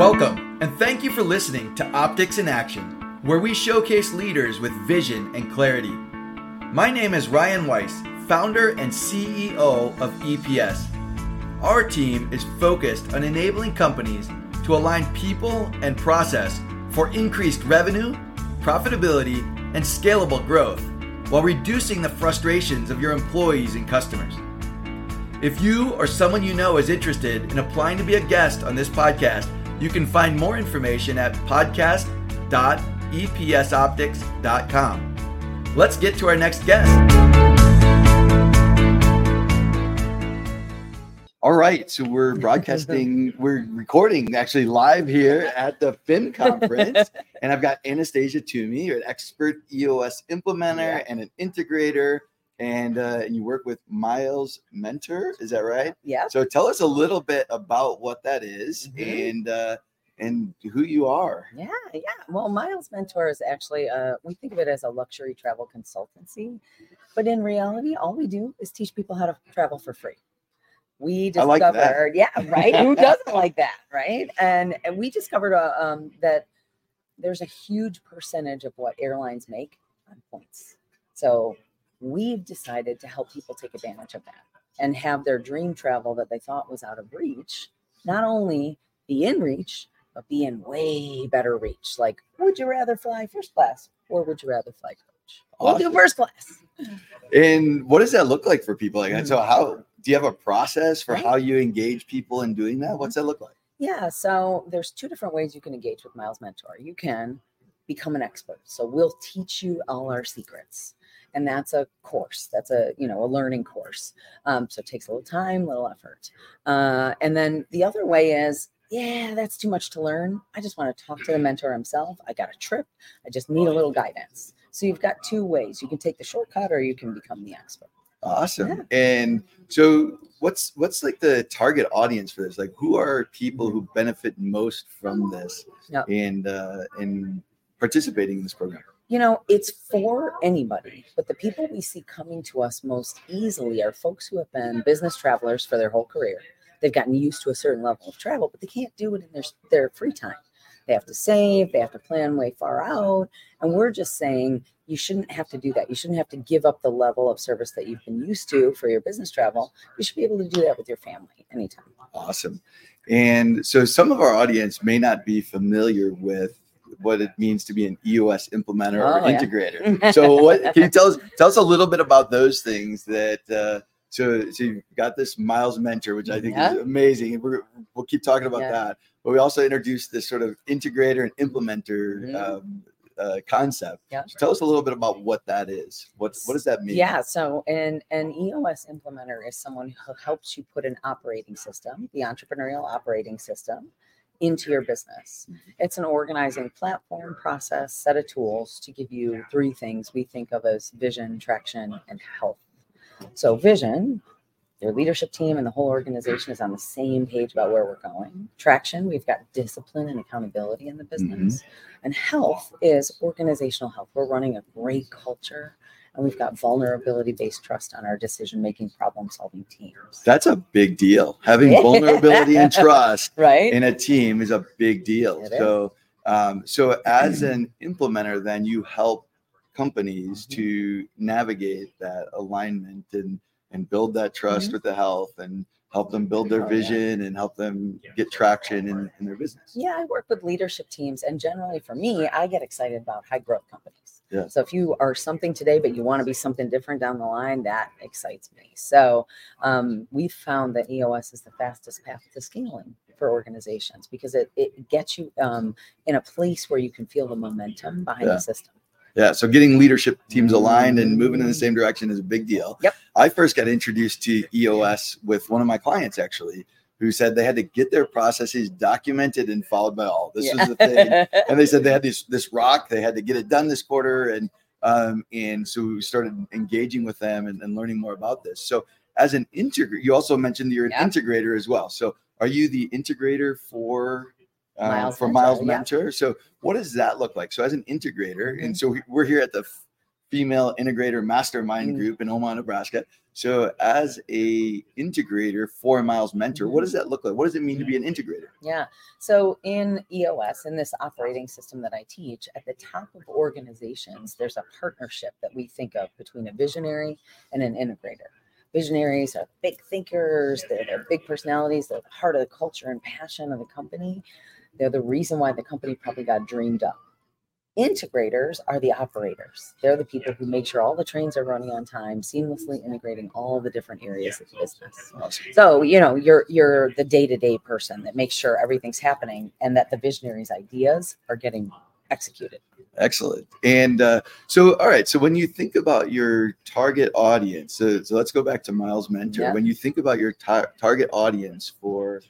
Welcome, and thank you for listening to Optics in Action, where we showcase leaders with vision and clarity. My name is Ryan Weiss, founder and CEO of EPS. Our team is focused on enabling companies to align people and process for increased revenue, profitability, and scalable growth while reducing the frustrations of your employees and customers. If you or someone you know is interested in applying to be a guest on this podcast, you can find more information at podcast.epsoptics.com. Let's get to our next guest. All right, so we're broadcasting, we're recording actually live here at the FIN conference, and I've got Anastasia Toomey, an expert EOS implementer and an integrator and uh, and you work with Miles Mentor. Is that right? Yeah. So tell us a little bit about what that is mm-hmm. and uh, and who you are. Yeah, yeah. Well, Miles Mentor is actually uh, we think of it as a luxury travel consultancy, but in reality, all we do is teach people how to travel for free. We discovered, like yeah, right. who doesn't like that, right? And and we discovered uh, um, that there's a huge percentage of what airlines make on points. So we've decided to help people take advantage of that and have their dream travel that they thought was out of reach not only be in reach but be in way better reach. Like would you rather fly first class or would you rather fly coach? We'll do first class. And what does that look like for people? Like that so mm. how do you have a process for right. how you engage people in doing that? What's that look like? Yeah so there's two different ways you can engage with miles mentor. You can become an expert. So we'll teach you all our secrets and that's a course that's a you know a learning course. Um, so it takes a little time little effort. Uh, and then the other way is yeah that's too much to learn. I just want to talk to the mentor himself. I got a trip. I just need a little guidance. So you've got two ways. You can take the shortcut or you can become the expert. Awesome. Yeah. and so what's what's like the target audience for this? Like who are people who benefit most from this yep. and uh and participating in this program you know, it's for anybody, but the people we see coming to us most easily are folks who have been business travelers for their whole career. They've gotten used to a certain level of travel, but they can't do it in their, their free time. They have to save, they have to plan way far out. And we're just saying you shouldn't have to do that. You shouldn't have to give up the level of service that you've been used to for your business travel. You should be able to do that with your family anytime. Awesome. And so some of our audience may not be familiar with what it means to be an EOS implementer oh, or yeah. integrator. so, what can you tell us? Tell us a little bit about those things that. Uh, so, so you got this Miles mentor, which I think yeah. is amazing. we will keep talking about yeah. that. But we also introduced this sort of integrator and implementer mm-hmm. um, uh, concept. Yeah. So tell us a little bit about what that is. What what does that mean? Yeah. So an an EOS implementer is someone who helps you put an operating system, the entrepreneurial operating system, into your business. Mm-hmm. It's an organizing platform, process, set of tools to give you three things we think of as vision, traction, and health. So, vision, your leadership team and the whole organization is on the same page about where we're going. Traction, we've got discipline and accountability in the business. Mm-hmm. And health is organizational health. We're running a great culture and we've got vulnerability based trust on our decision making problem solving teams that's a big deal having vulnerability and trust right in a team is a big deal it so um, so as an implementer then you help companies mm-hmm. to navigate that alignment and and build that trust mm-hmm. with the health and help them build their oh, vision and help them get traction in, in their business. Yeah, I work with leadership teams, and generally for me, I get excited about high growth companies. Yeah. So if you are something today, but you want to be something different down the line, that excites me. So um, we've found that EOS is the fastest path to scaling for organizations because it, it gets you um, in a place where you can feel the momentum behind yeah. the system. Yeah. So getting leadership teams aligned and moving in the same direction is a big deal. Yep. I first got introduced to EOS with one of my clients actually, who said they had to get their processes documented and followed by all. This yeah. was the thing. and they said they had this this rock, they had to get it done this quarter. And um, and so we started engaging with them and, and learning more about this. So as an integrator, you also mentioned you're an yeah. integrator as well. So are you the integrator for uh, Miles for Mentor, Miles Mentor. Yeah. So, what does that look like? So, as an integrator, mm-hmm. and so we're here at the Female Integrator Mastermind mm-hmm. Group in Omaha, Nebraska. So as a integrator for Miles Mentor, what does that look like? What does it mean to be an integrator? Yeah. So in EOS, in this operating system that I teach, at the top of organizations, there's a partnership that we think of between a visionary and an integrator. Visionaries are big thinkers, they're, they're big personalities, they're the heart of the culture and passion of the company. They're the reason why the company probably got dreamed up Integrators are the operators. They're the people who make sure all the trains are running on time, seamlessly integrating all the different areas of the business. So, you know, you're you're the day-to-day person that makes sure everything's happening and that the visionaries' ideas are getting executed. Excellent. And uh, so, all right. So, when you think about your target audience, so, so let's go back to Miles Mentor. Yeah. When you think about your tar- target audience for like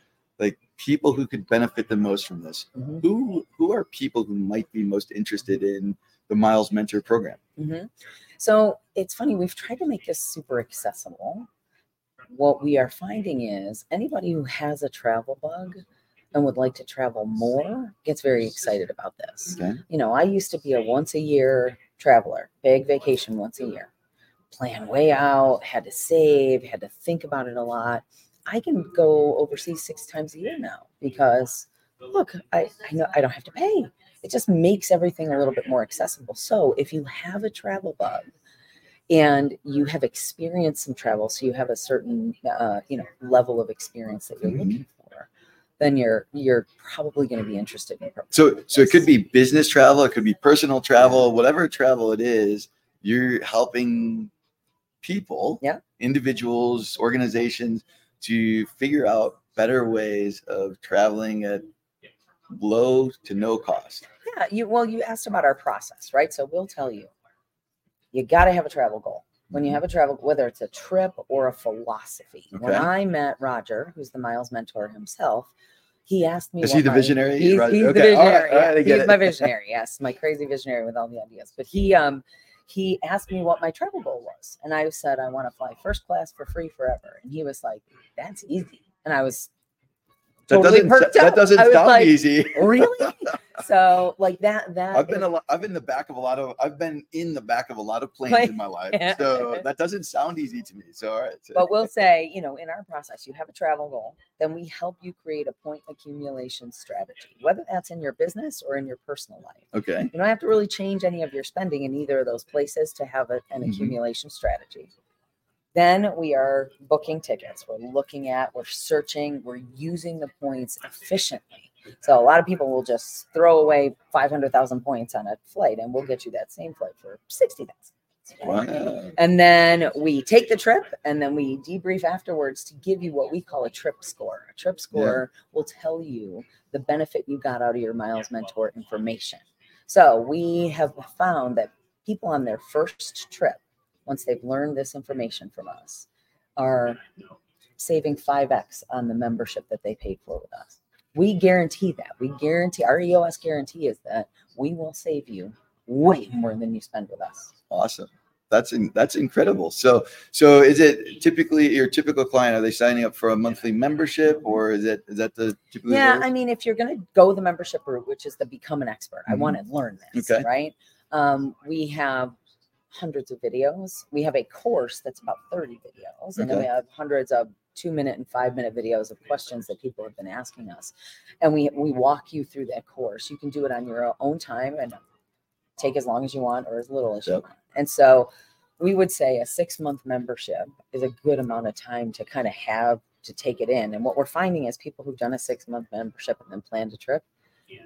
people who could benefit the most from this. Mm-hmm. Who who are people who might be most interested in the Miles Mentor program? Mm-hmm. So it's funny. We've tried to make this super accessible. What we are finding is anybody who has a travel bug and would like to travel more gets very excited about this. Okay. You know, I used to be a once a year traveler, big vacation once a year, plan way out, had to save, had to think about it a lot I can go overseas six times a year now because look, I, I know I don't have to pay. It just makes everything a little bit more accessible. So if you have a travel bug and you have experienced some travel, so you have a certain uh, you know level of experience that you're mm-hmm. looking for, then you're you're probably going to be interested in. So so it could be business travel, it could be personal travel, whatever travel it is. You're helping people, yeah, individuals, organizations to figure out better ways of traveling at low to no cost. Yeah, you well, you asked about our process, right? So we'll tell you, you got to have a travel goal. When you mm-hmm. have a travel, whether it's a trip or a philosophy. Okay. When I met Roger, who's the Miles mentor himself, he asked me. Is he the my, visionary? He's, he's okay. the visionary. All right, all right, he's my visionary. Yes, my crazy visionary with all the ideas. But he um he asked me what my travel goal was. And I said, I want to fly first class for free forever. And he was like, that's easy. And I was totally that doesn't, that doesn't sound like, easy. really? So like that that I've been a lot I've been in the back of a lot of I've been in the back of a lot of planes in my life. Yeah. So that doesn't sound easy to me. So all right. But we'll say, you know, in our process, you have a travel goal, then we help you create a point accumulation strategy, whether that's in your business or in your personal life. Okay. You don't have to really change any of your spending in either of those places to have a, an mm-hmm. accumulation strategy. Then we are booking tickets. We're looking at, we're searching, we're using the points efficiently. So a lot of people will just throw away 500,000 points on a flight and we'll get you that same flight for 60,000. Wow. And then we take the trip and then we debrief afterwards to give you what we call a trip score. A trip score yeah. will tell you the benefit you got out of your Miles Mentor information. So we have found that people on their first trip once they've learned this information from us, are saving 5x on the membership that they paid for with us. We guarantee that. We guarantee our EOS guarantee is that we will save you way more than you spend with us. Awesome. That's in, that's incredible. So so is it typically your typical client? Are they signing up for a monthly membership, or is it is that the typically? Yeah, I mean, if you're going to go the membership route, which is the become an expert, mm-hmm. I want to learn this, okay. right? Um, we have hundreds of videos. We have a course that's about 30 videos, okay. and then we have hundreds of two minute and five minute videos of questions that people have been asking us. And we we walk you through that course. You can do it on your own time and take as long as you want or as little as yep. you want. And so we would say a six month membership is a good amount of time to kind of have to take it in. And what we're finding is people who've done a six month membership and then planned a trip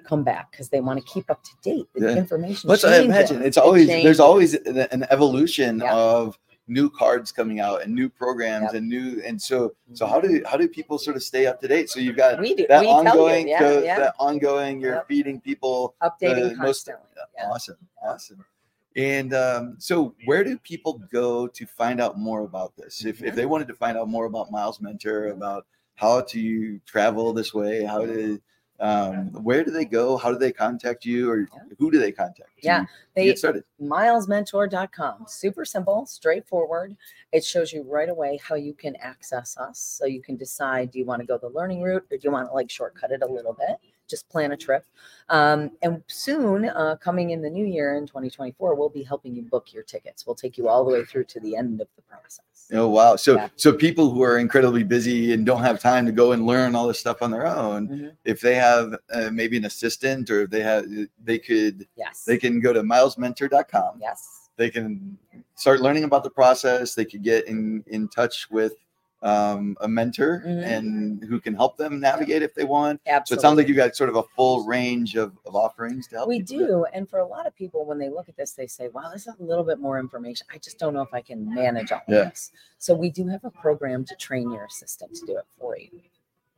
come back because they want to keep up to date. The yeah. information. Let's uh, imagine it's always it there's always an evolution yeah. of new cards coming out and new programs yep. and new and so so how do mm-hmm. how do people sort of stay up to date so you've got we do. that ongoing yeah, yeah. that ongoing you're yep. feeding people updating constantly most, yeah. awesome awesome and um, so where do people go to find out more about this if, if mm-hmm. they wanted to find out more about miles mentor about how to travel this way how to um, where do they go? How do they contact you or who do they contact? Yeah, they get started. Milesmentor.com. Super simple, straightforward. It shows you right away how you can access us. So you can decide do you want to go the learning route or do you want to like shortcut it a little bit? Just plan a trip. Um, and soon, uh, coming in the new year in 2024, we'll be helping you book your tickets. We'll take you all the way through to the end of the process. Oh wow! So yeah. so people who are incredibly busy and don't have time to go and learn all this stuff on their own, mm-hmm. if they have uh, maybe an assistant or if they have, they could yes they can go to milesmentor.com. Yes, they can start learning about the process. They could get in in touch with um, a mentor mm-hmm. and who can help them navigate if they want. Absolutely. So it sounds like you got sort of a full range of, of offerings to help. We do. And for a lot of people, when they look at this, they say, wow, this is a little bit more information. I just don't know if I can manage all yeah. this. So we do have a program to train your assistant to do it for you.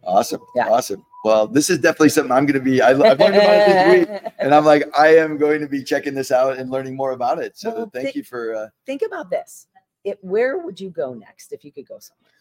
Awesome. Yeah. Awesome. Well, this is definitely something I'm going to be. I, have learned about it this week, and I'm like, I am going to be checking this out and learning more about it. So well, thank think, you for. Uh, think about this. It, where would you go next if you could go somewhere?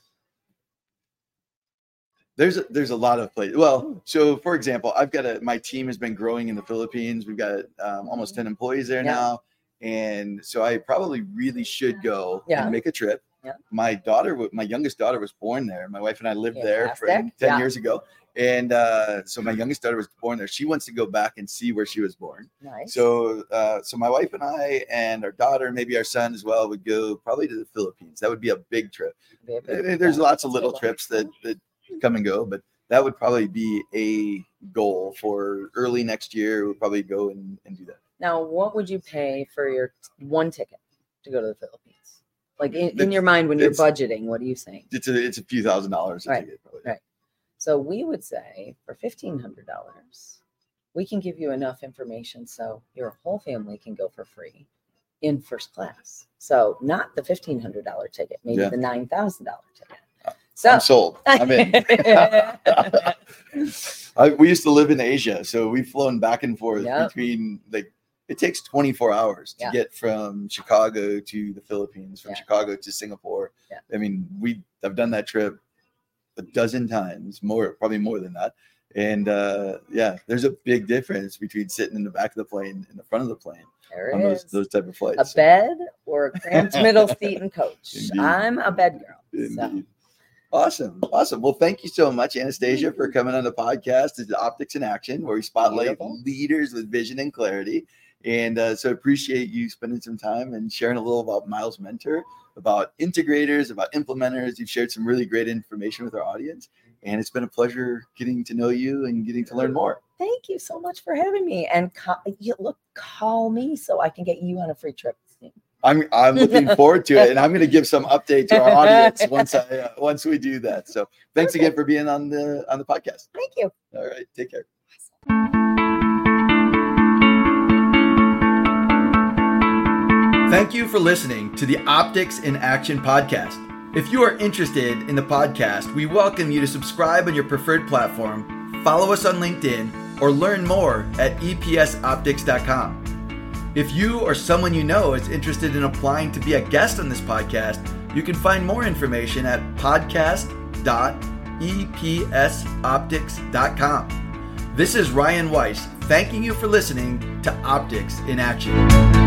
There's a, there's a lot of places. Well, so for example, I've got a my team has been growing in the Philippines. We've got um, almost ten employees there yeah. now, and so I probably really should go yeah. and make a trip. Yeah. My daughter, my youngest daughter, was born there. My wife and I lived there for ten years ago, and uh, so my youngest daughter was born there. She wants to go back and see where she was born. Nice. So, uh, so my wife and I and our daughter, maybe our son as well, would go probably to the Philippines. That would be a big trip. A big There's lots of little trips that that come and go, but that would probably be a goal for early next year. We'll probably go and, and do that. Now, what would you pay for your one ticket to go to the Philippines? Like in, in your mind when you're budgeting, what are you saying? It's a it's a few thousand dollars. right. Ticket, right. So we would say for fifteen hundred dollars, we can give you enough information so your whole family can go for free in first class. So not the fifteen hundred dollar ticket, maybe yeah. the nine thousand dollar ticket. So I'm sold. I'm in. I, we used to live in Asia, so we've flown back and forth yep. between like it takes 24 hours to yeah. get from Chicago to the Philippines, from yeah. Chicago to Singapore. Yeah. I mean, we I've done that trip a dozen times, more probably more than that. And uh, yeah, there's a big difference between sitting in the back of the plane and the front of the plane there on those, those type of flights. A bed or a cramped middle seat and coach. Indeed. I'm a bed girl. So. Awesome. Awesome. Well, thank you so much, Anastasia, for coming on the podcast. It's Optics in Action, where we spotlight Beautiful. leaders with vision and clarity. And uh, so appreciate you spending some time and sharing a little about Miles Mentor, about integrators, about implementers. You've shared some really great information with our audience. And it's been a pleasure getting to know you and getting to learn more. Thank you so much for having me. And call, look, call me so I can get you on a free trip. I'm I'm looking forward to it, and I'm going to give some update to our audience once I uh, once we do that. So thanks again for being on the on the podcast. Thank you. All right, take care. Thank you for listening to the Optics in Action podcast. If you are interested in the podcast, we welcome you to subscribe on your preferred platform, follow us on LinkedIn, or learn more at epsoptics.com. If you or someone you know is interested in applying to be a guest on this podcast, you can find more information at podcast.epsoptics.com. This is Ryan Weiss, thanking you for listening to Optics in Action.